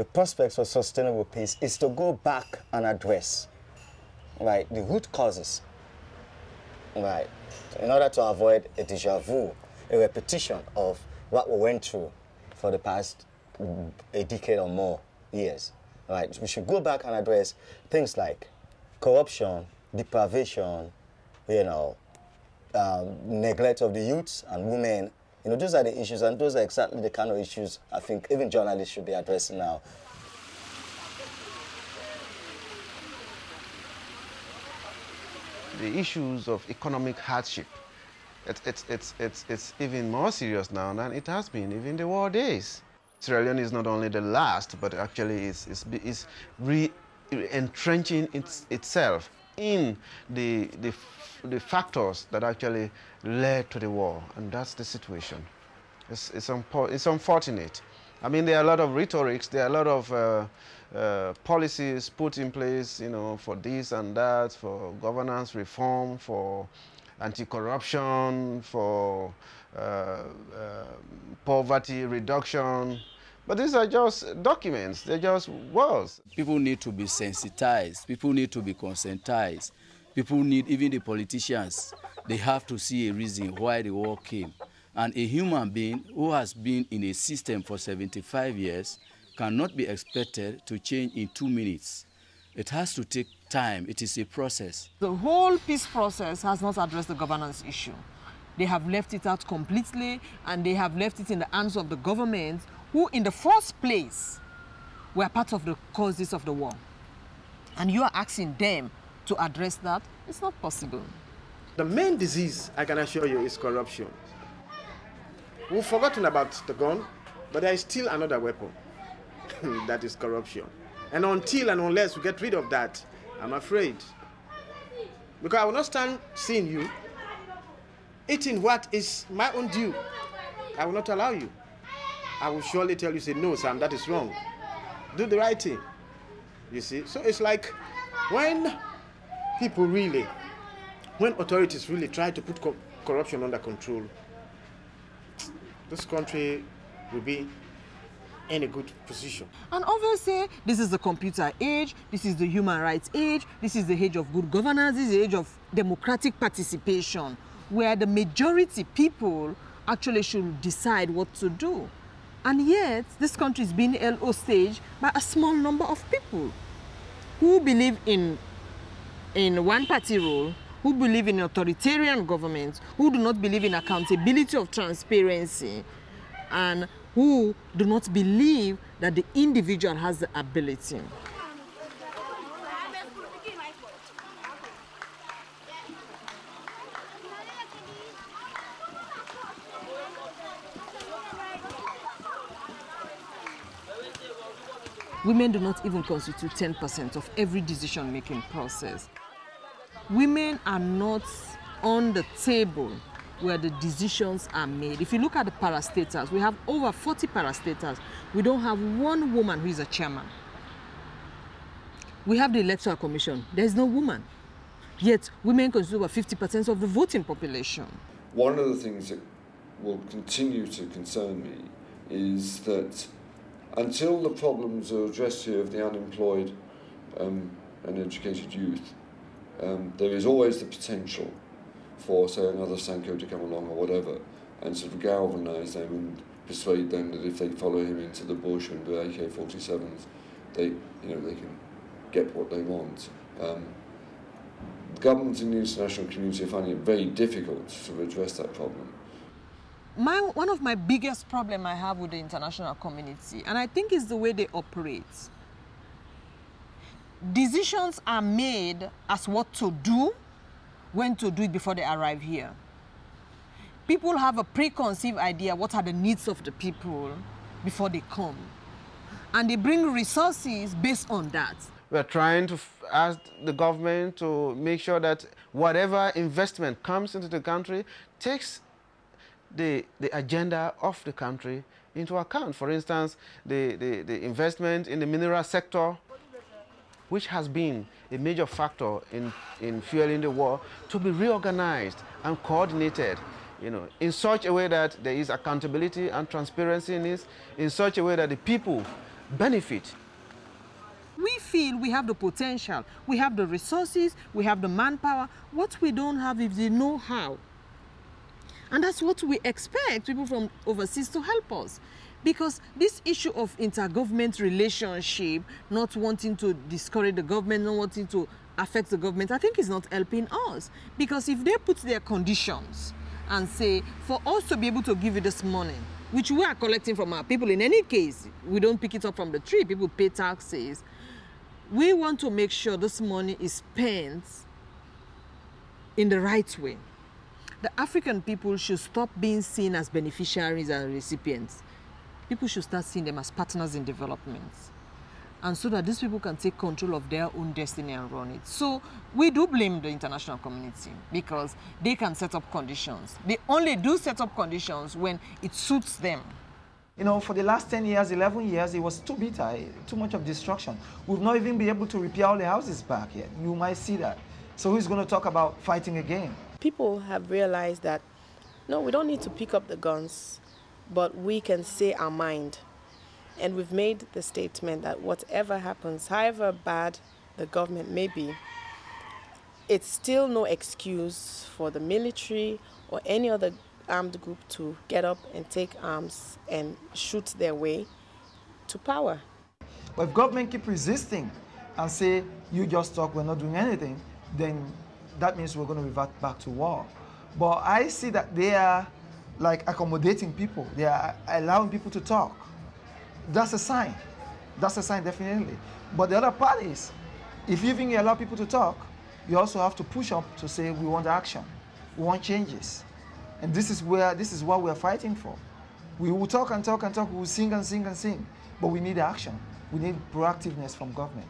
the prospects for sustainable peace is to go back and address right, the root causes, right, in order to avoid a deja vu, a repetition of what we went through for the past a decade or more years. Right, we should go back and address things like corruption, deprivation, you know, um, neglect of the youths and women. You know, those are the issues, and those are exactly the kind of issues I think even journalists should be addressing now. the issues of economic hardship. It's, it's, it's, it's, it's even more serious now than it has been even the war days. Sierra Leone is not only the last, but actually is, is, is re entrenching its, itself in the, the, the factors that actually led to the war, and that's the situation. It's, it's, it's unfortunate. I mean, there are a lot of rhetorics, there are a lot of uh, uh, policies put in place, you know, for this and that, for governance reform, for anti-corruption, for uh, uh, poverty reduction. But these are just documents, they're just words. People need to be sensitized, people need to be conscientized, people need, even the politicians, they have to see a reason why the war came. And a human being who has been in a system for 75 years cannot be expected to change in two minutes. It has to take time. It is a process. The whole peace process has not addressed the governance issue. They have left it out completely and they have left it in the hands of the government who in the first place were part of the causes of the war. And you are asking them to address that? It's not possible. The main disease, I can assure you, is corruption. We've forgotten about the gun, but there is still another weapon. that is corruption. And until and unless we get rid of that, I'm afraid. Because I will not stand seeing you eating what is my own due. I will not allow you. I will surely tell you, say, no, Sam, that is wrong. Do the right thing. You see? So it's like when people really, when authorities really try to put co corruption under control, this country will be in a good position. And obviously, this is the computer age, this is the human rights age, this is the age of good governance, this is the age of democratic participation, where the majority people actually should decide what to do. And yet, this country is being held hostage by a small number of people who believe in, in one party rule, who believe in authoritarian government, who do not believe in accountability of transparency, and who do not believe that the individual has the ability. Women do not even constitute 10% of every decision-making process. Women are not on the table where the decisions are made. If you look at the parastatals, we have over 40 parastatals. We don't have one woman who is a chairman. We have the Electoral Commission. There's no woman. Yet women constitute over 50% of the voting population. One of the things that will continue to concern me is that until the problems are addressed here of the unemployed um, and educated youth, um, there is always the potential for, say, another Sankoh to come along or whatever, and sort of galvanise them and persuade them that if they follow him into the bush and do AK-47s, they, you know, they can get what they want. Um, governments in the international community are finding it very difficult to address that problem. My, one of my biggest problem I have with the international community, and I think is the way they operate. Decisions are made as what to do when to do it before they arrive here. People have a preconceived idea what are the needs of the people before they come. And they bring resources based on that. We're trying to ask the government to make sure that whatever investment comes into the country takes the, the agenda of the country into account. For instance, the, the, the investment in the mineral sector which has been a major factor in, in fueling the war, to be reorganized and coordinated you know, in such a way that there is accountability and transparency in this, in such a way that the people benefit. We feel we have the potential, we have the resources, we have the manpower. What we don't have is the know-how. And that's what we expect people from overseas to help us. Because this issue of intergovernment relationship, not wanting to discourage the government, not wanting to affect the government, I think is not helping us. Because if they put their conditions and say, for us to be able to give you this money, which we are collecting from our people in any case, we don't pick it up from the tree, people pay taxes. We want to make sure this money is spent in the right way. The African people should stop being seen as beneficiaries and recipients people should start seeing them as partners in development. And so that these people can take control of their own destiny and run it. So we do blame the international community because they can set up conditions. They only do set up conditions when it suits them. You know, for the last 10 years, 11 years, it was too bitter, eh, too much of destruction. We've not even been able to repair all the houses back yet. You might see that. So who's going to talk about fighting again? People have realized that, no, we don't need to pick up the guns but we can say our mind. And we've made the statement that whatever happens, however bad the government may be, it's still no excuse for the military or any other armed group to get up and take arms and shoot their way to power. But if government keep resisting and say, you just talk, we're not doing anything, then that means we're going to revert back to war. But I see that they are like accommodating people. They are allowing people to talk. That's a sign. That's a sign, definitely. But the other part is, if you even allow people to talk, you also have to push up to say we want action, we want changes, and this is where this is what we are fighting for. We will talk and talk and talk. We will sing and sing and sing, but we need action. We need proactiveness from government.